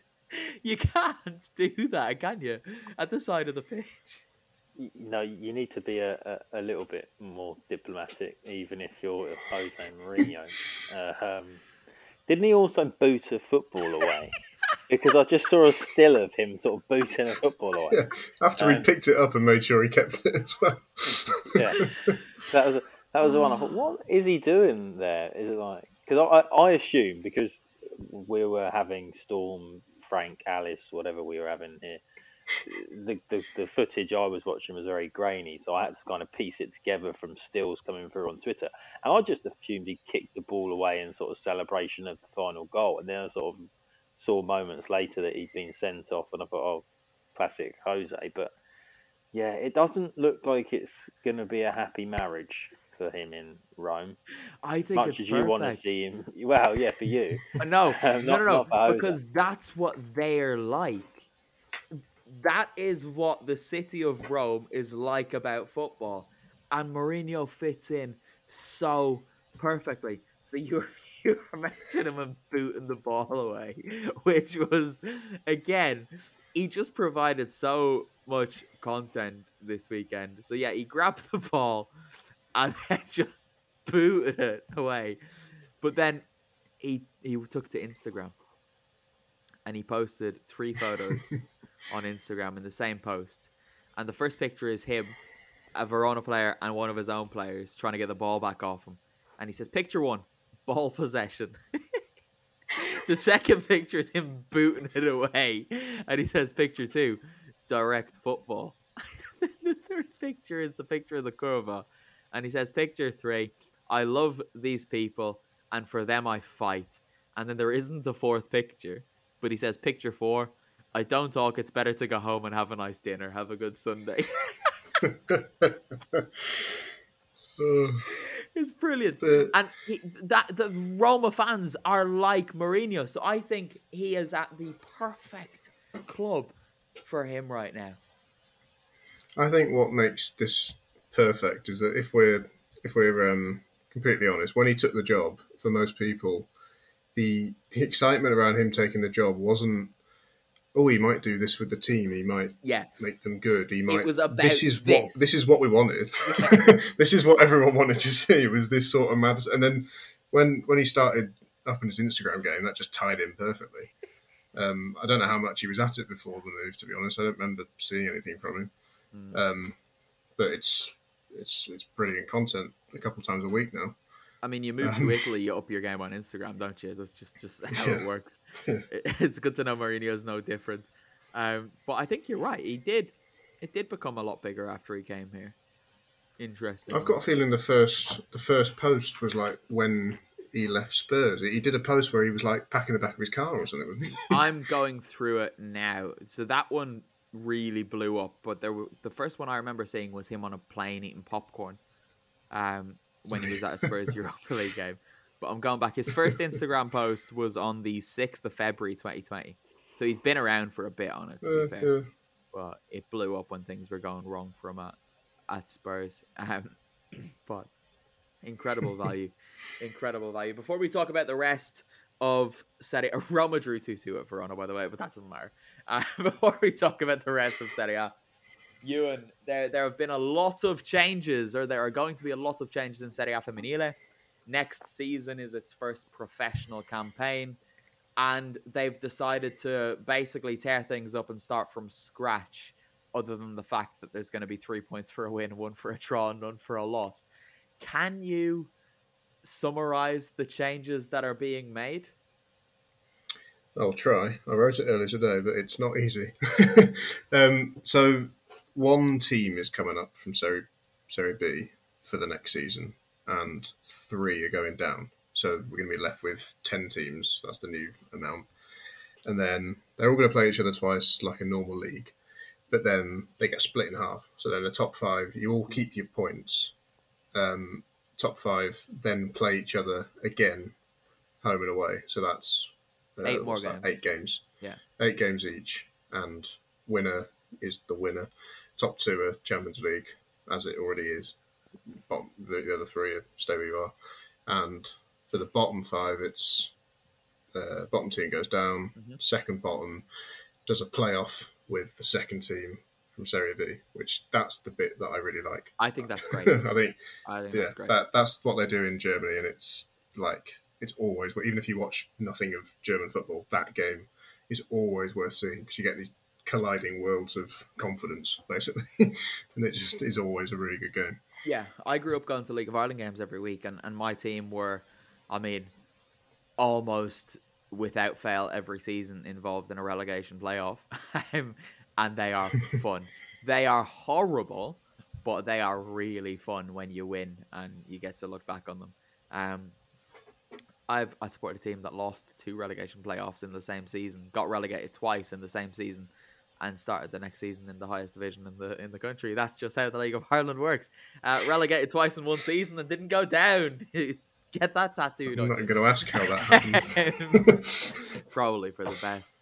you can't do that, can you? At the side of the pitch. No, you need to be a, a, a little bit more diplomatic, even if you're Jose Mourinho. Uh, um, didn't he also boot a football away? because I just saw a still of him sort of booting a football away. Yeah. After he Um, picked it up and made sure he kept it as well. Yeah, that was that was the one. I thought, what is he doing there? Is it like because I, I assume because we were having Storm, Frank, Alice, whatever we were having here. The, the the footage I was watching was very grainy, so I had to kind of piece it together from stills coming through on Twitter. And I just assumed he kicked the ball away in sort of celebration of the final goal, and then I sort of saw moments later that he'd been sent off, and I thought, oh, classic Jose. But yeah, it doesn't look like it's going to be a happy marriage for him in Rome. I think Much it's as you want to see him, well, yeah, for you. No, Um, no, not- no, for no, because that's what they're like. That is what the city of Rome is like about football, and Mourinho fits in so perfectly. So you you were mentioning him and booting the ball away, which was again, he just provided so much content this weekend. So yeah, he grabbed the ball and then just booted it away, but then he he took to Instagram and he posted three photos on Instagram in the same post. And the first picture is him, a Verona player, and one of his own players trying to get the ball back off him. And he says, Picture one, ball possession. the second picture is him booting it away. And he says, Picture two, direct football. the third picture is the picture of the curva. And he says, Picture three, I love these people, and for them I fight. And then there isn't a fourth picture, but he says, Picture four, I don't talk, it's better to go home and have a nice dinner. Have a good Sunday. It's brilliant. The- And he, that the Roma fans are like Mourinho, so I think he is at the perfect club for him right now. I think what makes this perfect is that if we're if we're um, completely honest, when he took the job, for most people, the the excitement around him taking the job wasn't. Oh, he might do this with the team. He might Yeah, make them good. He might. was about this is this. what this is what we wanted. this is what everyone wanted to see. Was this sort of madness? And then when when he started up in his Instagram game, that just tied in perfectly. Um, I don't know how much he was at it before the move. To be honest, I don't remember seeing anything from him. Mm. Um, but it's it's it's brilliant content a couple times a week now. I mean, you move Um, to Italy, you up your game on Instagram, don't you? That's just just how it works. It's good to know Mourinho's no different. Um, but I think you're right. He did. It did become a lot bigger after he came here. Interesting. I've got a feeling the first the first post was like when he left Spurs. He did a post where he was like packing the back of his car or something. I'm going through it now. So that one really blew up. But there, were, the first one I remember seeing was him on a plane eating popcorn, um, when he was at a Spurs Europa League game. But I'm going back. His first Instagram post was on the sixth of February, 2020. So he's been around for a bit on it. To Uh, be fair, yeah. but it blew up when things were going wrong for him at, at Spurs. Um, but incredible value, incredible value. Before we talk about the rest of Serie A, Roma drew 2 2 at Verona, by the way, but that doesn't matter. Uh, before we talk about the rest of Serie A, Ewan, there, there have been a lot of changes, or there are going to be a lot of changes in Serie A Femminile. Next season is its first professional campaign, and they've decided to basically tear things up and start from scratch, other than the fact that there's going to be three points for a win, one for a draw, and none for a loss. Can you summarize the changes that are being made? I'll try. I wrote it earlier today, but it's not easy. um, so one team is coming up from Serie, Serie B for the next season, and three are going down. So we're going to be left with ten teams. That's the new amount, and then they're all going to play each other twice, like a normal league. But then they get split in half. So then the top five, you all keep your points. Um, top five then play each other again, home and away. So that's uh, Eight more what's that? games. Eight games. Yeah. Eight games each, and winner is the winner. Top two are Champions League, as it already is. Bottom, the, the other three are stay where you are. And for the bottom five, it's uh, bottom team goes down. Mhm. Second bottom does a playoff with the second team from Serie B, which that's the bit that I really like. I think that's great. I think I think yeah, that's great. that that's what they do in Germany, and it's like it's always even if you watch nothing of German football, that game is always worth seeing because you get these colliding worlds of confidence, basically, and it just is always a really good game. Yeah, I grew up going to League of Ireland games every week, and, and my team were, I mean, almost without fail every season involved in a relegation playoff, um, and they are fun. they are horrible, but they are really fun when you win and you get to look back on them. Um, I've I support a team that lost two relegation playoffs in the same season, got relegated twice in the same season, and started the next season in the highest division in the in the country. That's just how the League of Ireland works. Uh, relegated twice in one season and didn't go down. Get that tattooed. I'm not going to ask how that happened. Probably for the best,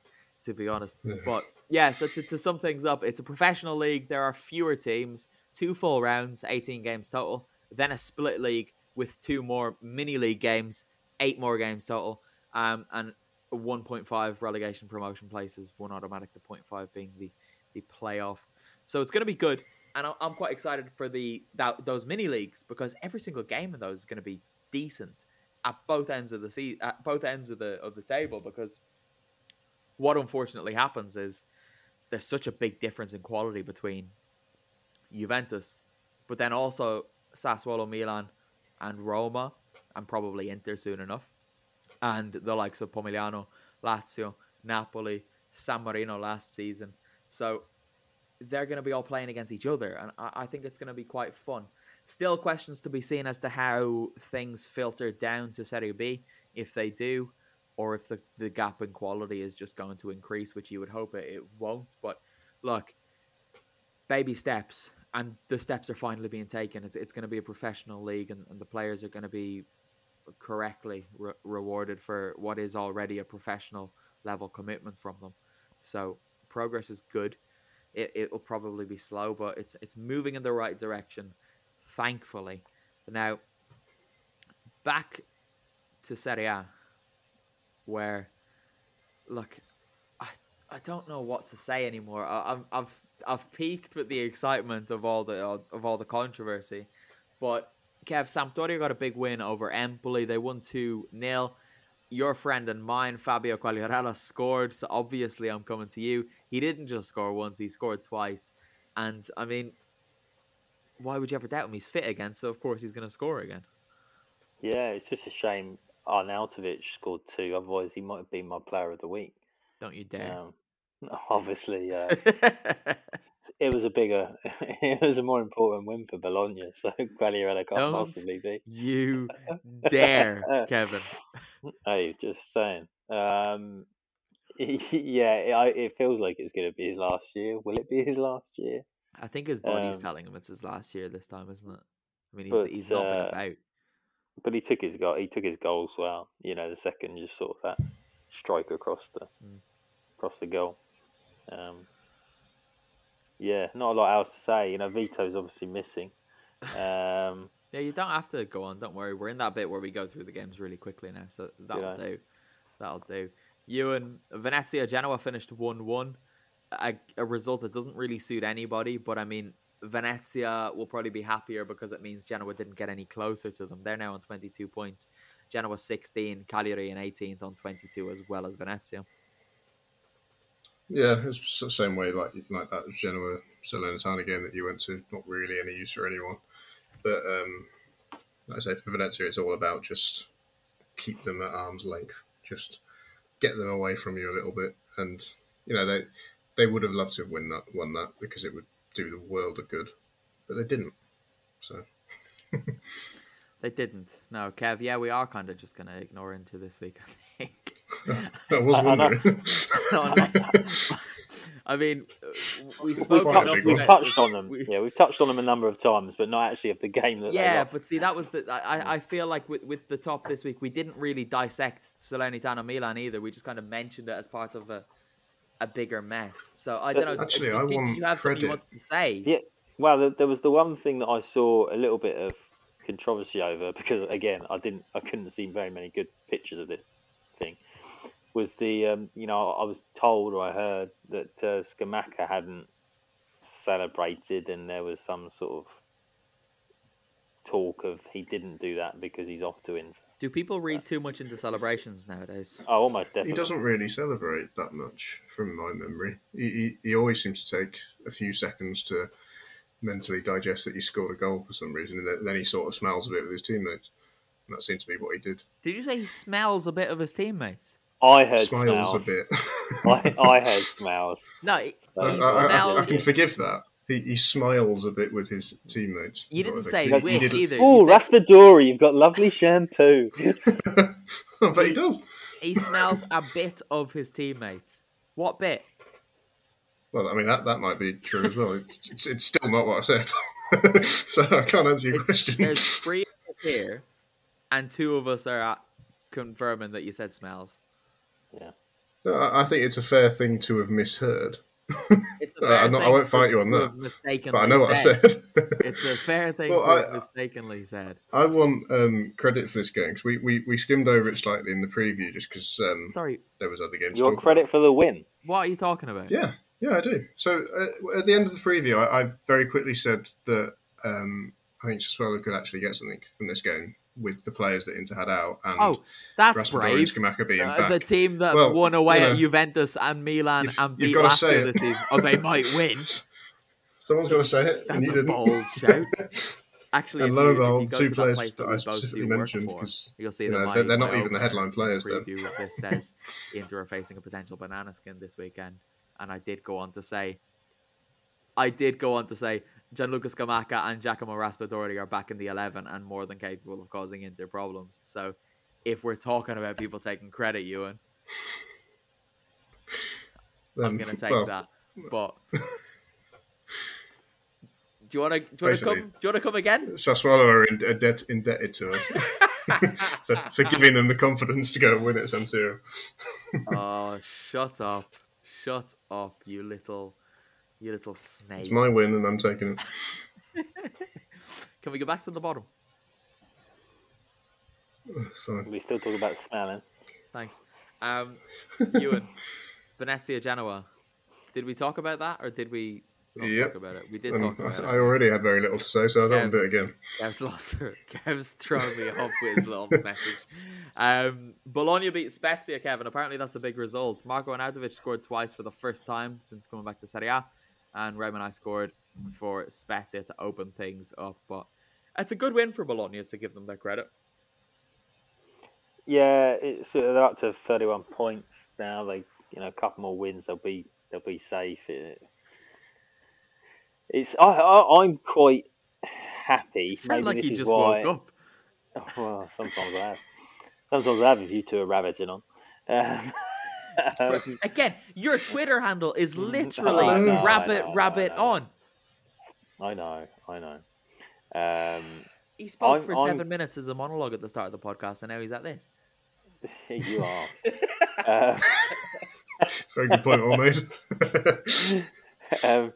to be honest. But yeah, so to, to sum things up, it's a professional league. There are fewer teams, two full rounds, 18 games total, then a split league with two more mini league games, eight more games total, um, and 1.5 relegation promotion places, one automatic, the 0.5 being the, the playoff. So it's going to be good. And I'm quite excited for the that, those mini leagues because every single game of those is going to be decent at both ends of the sea at both ends of the of the table because what unfortunately happens is there's such a big difference in quality between Juventus, but then also Sassuolo, Milan, and Roma, and probably Inter soon enough, and the likes of Pomigliano, Lazio, Napoli, San Marino last season. So they're going to be all playing against each other, and I, I think it's going to be quite fun. Still, questions to be seen as to how things filter down to Serie B, if they do, or if the, the gap in quality is just going to increase, which you would hope it, it won't. But look, baby steps, and the steps are finally being taken. It's, it's going to be a professional league, and, and the players are going to be correctly re- rewarded for what is already a professional level commitment from them. So progress is good. it it'll probably be slow, but it's it's moving in the right direction, thankfully. Now, back to Serie A, where, look, I I don't know what to say anymore. I, I've I've I've peaked with the excitement of all the of all the controversy, but Kev Sampdoria got a big win over Empoli. They won two 0 your friend and mine, Fabio Quagliarella, scored. So obviously, I'm coming to you. He didn't just score once; he scored twice. And I mean, why would you ever doubt him? He's fit again, so of course he's going to score again. Yeah, it's just a shame Arnautovic scored two. Otherwise, he might have been my player of the week. Don't you dare! Um, obviously, uh, it was a bigger, it was a more important win for Bologna. So Quagliarella can't Don't possibly be. you dare, Kevin. Hey, just saying. Um, yeah, it, I, it feels like it's going to be his last year. Will it be his last year? I think his body's Um, telling him it's his last year this time, isn't it? I mean, he's But, he's not been uh, about. But he took his goal. He took his goals well. You know, the second just sort of that strike across the Mm. across the goal. Um, yeah, not a lot else to say. You know, Vito's obviously missing. Um, Yeah, you don't have to go on. Don't worry. We're in that bit where we go through the games really quickly now, so that'll do. That'll do. You and Venezia Genoa finished one-one, a, a result that doesn't really suit anybody. But I mean, Venezia will probably be happier because it means Genoa didn't get any closer to them. They're now on twenty-two points. Genoa sixteen, Cagliari in eighteenth on twenty-two, as well as Venezia. Yeah, it's the same way like like that Genoa Salernitana game that you went to. Not really any use for anyone, but um, like I say, for Venezia, it's all about just keep them at arm's length, just get them away from you a little bit, and you know they they would have loved to have win that won that because it would do the world a good, but they didn't. So They didn't. No, Kev. Yeah, we are kind of just gonna ignore Inter this week. I think. I was I- I know. wondering. I mean, uh, we we've, touched, we've touched on them. Yeah, we've touched on them a number of times, but not actually of the game that they Yeah, lost. but see, that was the. I, I- I feel like with, with the top this week, we didn't really dissect Salernitana Milan either. We just kind of mentioned it as part of a a bigger mess. So I don't know. Actually, did, I did want you have something you credit. wanted to say? Yeah. Well, there, there was the one thing that I saw a little bit of controversy over because again, I didn't, I couldn't see very many good pictures of this thing. Was the, um, you know, I was told or I heard that uh, Scamacca hadn't celebrated, and there was some sort of talk of he didn't do that because he's off to Inter. Do people read too much into celebrations nowadays? Oh, almost definitely. He doesn't really celebrate that much, from my memory. He, he, he always seems to take a few seconds to mentally digest that he scored a goal for some reason, and then, then he sort of smiles a bit with his teammates. And that seems to be what he did. Did you say he smells a bit of his teammates? I heard Smiles smells. a bit. I, I heard smells. No, he, I- he I, I- I can forgive that. He, he smiles a bit with his teammates. You didn't I say think. with did- either. Oh, said Raspadori, you've got lovely shampoo. I bet he does. he smells a bit of his teammates. What bit? Well, I mean, that, that might be true as well. It's, it's, it's still not what I said. so I can't answer your question. There's three of us here, and two of us are at confirming that you said smells. No, I I think it's a fair thing to have misheard. It's a Uh, fair I'm not- I won't fight you on that. Mistakenly But I know what I said. It's a fair thing Well, to I- have mistakenly said. I want um, credit for this game because we, we, we skimmed over it slightly in the preview just because um, Sorry, there was other games. Your You want talk credit for the win? what are you talking about? about. Yeah, yeah, I do. So uh, at the end of the preview, I, I very quickly said that um, I think Sassuolo could actually get something from this game with the players that Inter had out and Oh, that's Raspadori brave. Being Uh, the team that Well, won away you at Juventus and Milan and beat Lazio it. this. Oh, they might win. Someone's got to say it, That's a bold shout. Actually, and lo you, and behold, two players that that I specifically mentioned because you'll see you that know, they're, they're not even the headline players. Then this says Inter are facing a potential banana skin this weekend, and I did go on to say, I did go on to say Gianluca Scamacca and Giacomo Raspadori are back in the eleven and more than capable of causing Inter problems. So, if we're talking about people taking credit, Ewan, I'm gonna take well, that. But do you want to? Do you want to come? Do you want to come again? Sassuolo are in, a debt, indebted to us for, for giving them the confidence to go and win at San Siro. oh, shut up! Shut up, you little You little snake. It's my win, and I'm taking it. Can we go back to the bottom? Fine. We still talk about smelling. Thanks. Um, Ewan, Venezia Genoa. Did we talk about that, or did we not Yep. talk about it? We did Um, talk about it. I already had very little to say, so I don't want to do it again. Kev's lost her. Kev's thrown me off with his little message. Um, Bologna beat Spezia, Kevin. Apparently, that's a big result. Marco Arnautovic scored twice for the first time since coming back to Serie A, and Rey Manaj scored for Spezia to open things up. But it's a good win for Bologna to give them their credit. Yeah, it's uh, they're up to 31 points now. They, you know, a couple more wins, they'll be they'll be safe. It, it's I, I I'm quite happy. You sound Maybe like you just why. woke up. Well, sometimes I have. Sometimes I have if you two are rabbiting on. Um, Again, your Twitter handle is literally I know, I rabbit know, rabbit know. on. I know, I know. Um, He spoke I'm- for I'm- 7 minutes as a monologue at the start of the podcast, and now he's at this. you are. Uh, Very good point, well made. um,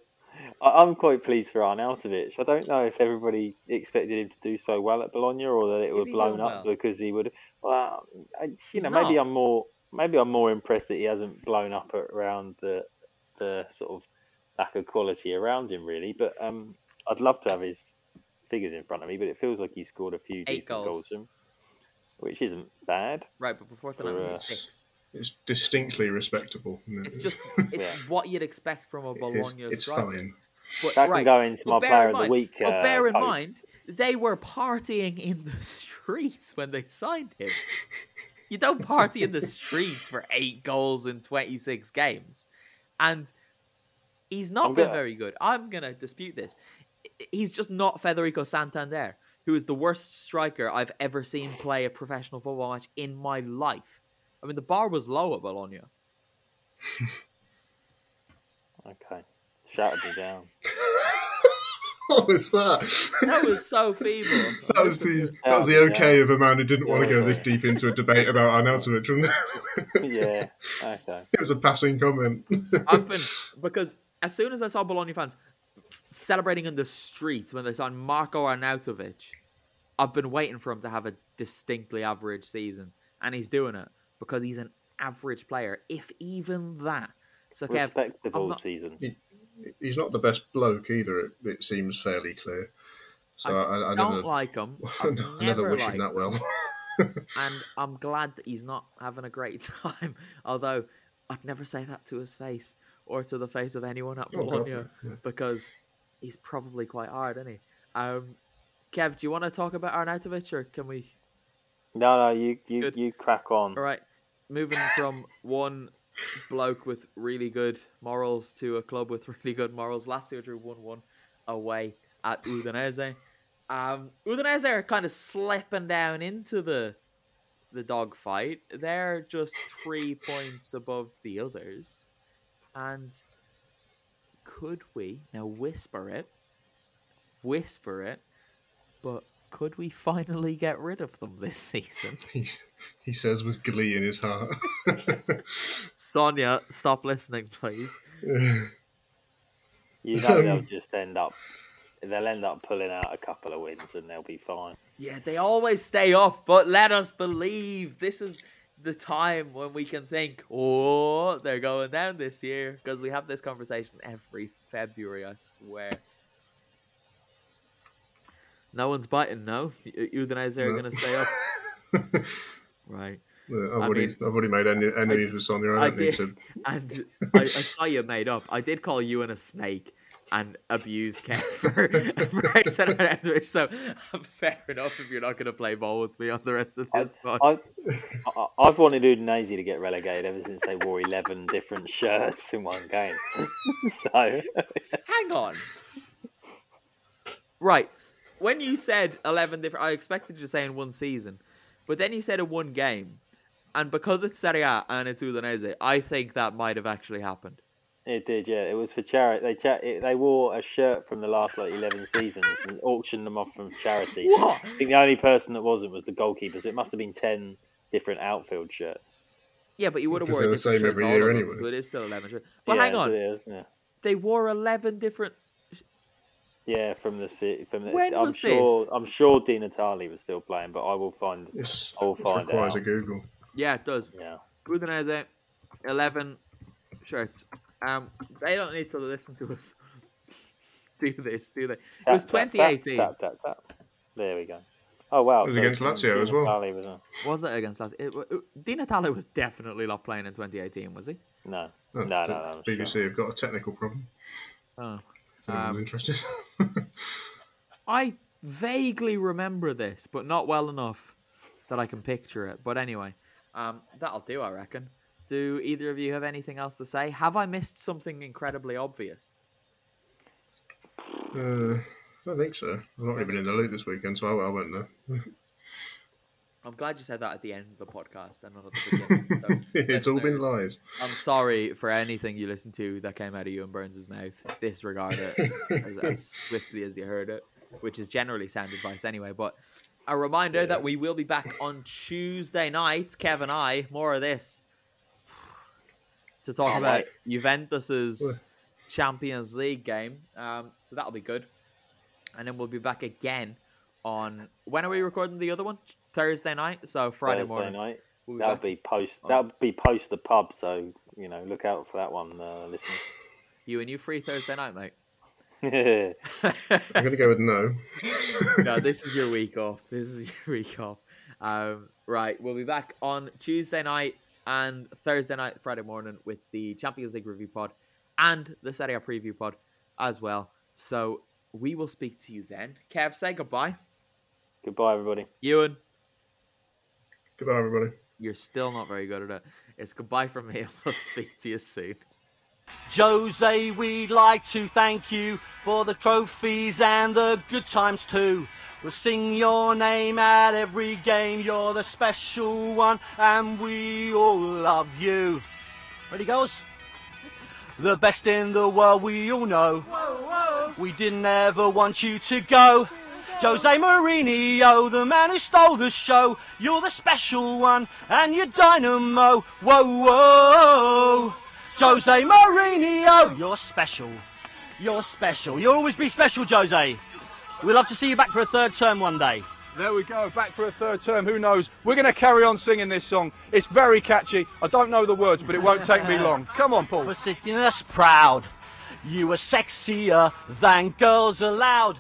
I- I'm quite pleased for Arnautovic. I don't know if everybody expected him to do so well at Bologna, or that it was he blown up well? because he would. Well, I, you He's know, maybe not. I'm more maybe I'm more impressed that he hasn't blown up around the the sort of lack of quality around him, really. But um, I'd love to have his figures in front of me, but it feels like he scored a few Eight decent goals, goals. him, which isn't bad. Right, but before tonight was For, uh, six. it's distinctly respectable. It's just it's Yeah. what you'd expect from a Bologna it's striker. fine. But, That right, can go into my player in of the mind- week. But uh, bear in post. mind, they were partying in the streets when they signed him. You don't party in the streets for eight goals in 26 games. And he's not I'm been gonna- very good. I'm going to dispute this. He's just not Federico Santander, who is the worst striker I've ever seen play a professional football match in my life. I mean, the bar was low at Bologna. Okay, shouted me down. what was that? That was so feeble. That was the that was the okay of a man who didn't want to go this deep into a debate about Arnautovic. wasn't yeah. Okay. it was a passing comment. I've been because as soon as I saw Bologna fans celebrating in the streets when they signed Marco Arnautovic, I've been waiting for him to have a distinctly average season, and he's doing it because he's an average player, if even that. So, Kev, Respectable not- season. He's not the best bloke either. It, it seems fairly clear. So I, I, I don't never, like him. I never, never wish him that well. and I'm glad that he's not having a great time. Although I'd never say that to his face or to the face of anyone at Oh, Bologna no, yeah. because he's probably quite hard, isn't he? Um, Kev, do you want to talk about Arnautovic or can we? No, no, you you, Good. you crack on. All right, moving from one bloke with really good morals to a club with really good morals. Lazio drew one-one away at Udinese. Um, Udinese are kind of slipping down into the the dogfight. They're just three points above the others, and could we now whisper it? Whisper it, but could we finally get rid of them this season? he, he says with glee in his heart. Sonia, stop listening, please. You know they'll Um, just end up they'll end up pulling out a couple of wins and they'll be fine. Yeah, they always stay up, but let us believe this is the time when we can think, oh, they're going down this year because we have this conversation every February. I swear. No one's biting. No, U- Udinese are No. going to stay up. right. Yeah, I've, I already, mean, I've already made any enemies with Sonia. I I don't need did, to. and I, I saw you made up. I did call you and a snake and abuse Kev for for saying Arnautovic, so fair enough if you're not going to play ball with me on the rest of this pod. I, I I've wanted Udinese to get relegated ever since they wore eleven different shirts in one game. so Hang on. Right. When you said 11 different, I expected you to say in one season, but then you said in one game. And because it's Serie A and it's Udinese, I think that might have actually happened. it did, yeah. It was for charity. They cha- it, they wore a shirt from the last like eleven seasons and auctioned them off from charity. What? I think the only person that wasn't was the goalkeeper. So it must have been ten different outfield shirts. Yeah, but you would have worn the same every year anyway. So it is still 11. shirts. But yeah, hang on. so it is, yeah. they wore eleven different. Yeah, from the city. From the, When I'm was sure. this? I'm sure Di Natale was still playing, but I will find. This, I'll this find requires out. a Google. Yeah, it does. Yeah. Udinese, eleven shirts. Um, they don't need to listen to us. Do this? Do they? It was Tap, tap, 2018. Tap, tap, tap, tap. There we go. Oh wow! It was against Lazio as well. Was on. Was it against Lazio? It, it, Di Natale was definitely not playing in 2018, was he? No, Oh, no, no, no. BBC sure. have got a technical problem. Oh. Anyone's Um, interested. I vaguely remember this, but not well enough that I can picture it. But anyway, um, that'll do, I reckon. Do either of you have anything else to say? Have I missed something incredibly obvious? uh, I don't think so. I've not really been in the loop this weekend, so I, I won't know. I'm glad you said that at the end of the podcast and not at the beginning. So, it's all been lies. I'm sorry for anything you listened to that came out of you and Burns' mouth. Disregard it as, as swiftly as you heard it, which is generally sound advice anyway. But a reminder that we will be back on Tuesday night, Kev and I. More of this to talk Can't about wait. Juventus's Champions League game. Um, so that'll be good. And then we'll be back again on when are we recording the other one? Thursday night. So Friday Thursday morning. night. We'll That'll back. be post. on- That'll be post the pub. So you know, look out for that one, uh, listeners. You and you free Thursday night, mate. I'm going to go with no. no, this is your week off. This is your week off. Um, right, we'll be back on Tuesday night and Thursday night, Friday morning with the Champions League review pod and the Serie A preview pod as well. So we will speak to you then. Kev, say goodbye. Goodbye, everybody. Ewan, Goodbye, everybody. you're still not very good at it. It's goodbye from me. We'll speak to you soon. Jose, we'd like to thank you for the trophies and the good times too. We'll sing your name at every game. You're the special one, and we all love you. Ready goes. The best in the world, we all know. We didn't ever want you to go. Jose Mourinho, the man who stole the show. You're the special one, and you're dynamo. Whoa, whoa. Jose Mourinho, you're special. You're special. You'll always be special, Jose. We'd love to see you back for a third term one day. There we go, back for a third term. Who knows? We're going to carry on singing this song. It's very catchy. I don't know the words, but it won't take me long. Come on, Paul. But proud. You were sexier than girls allowed.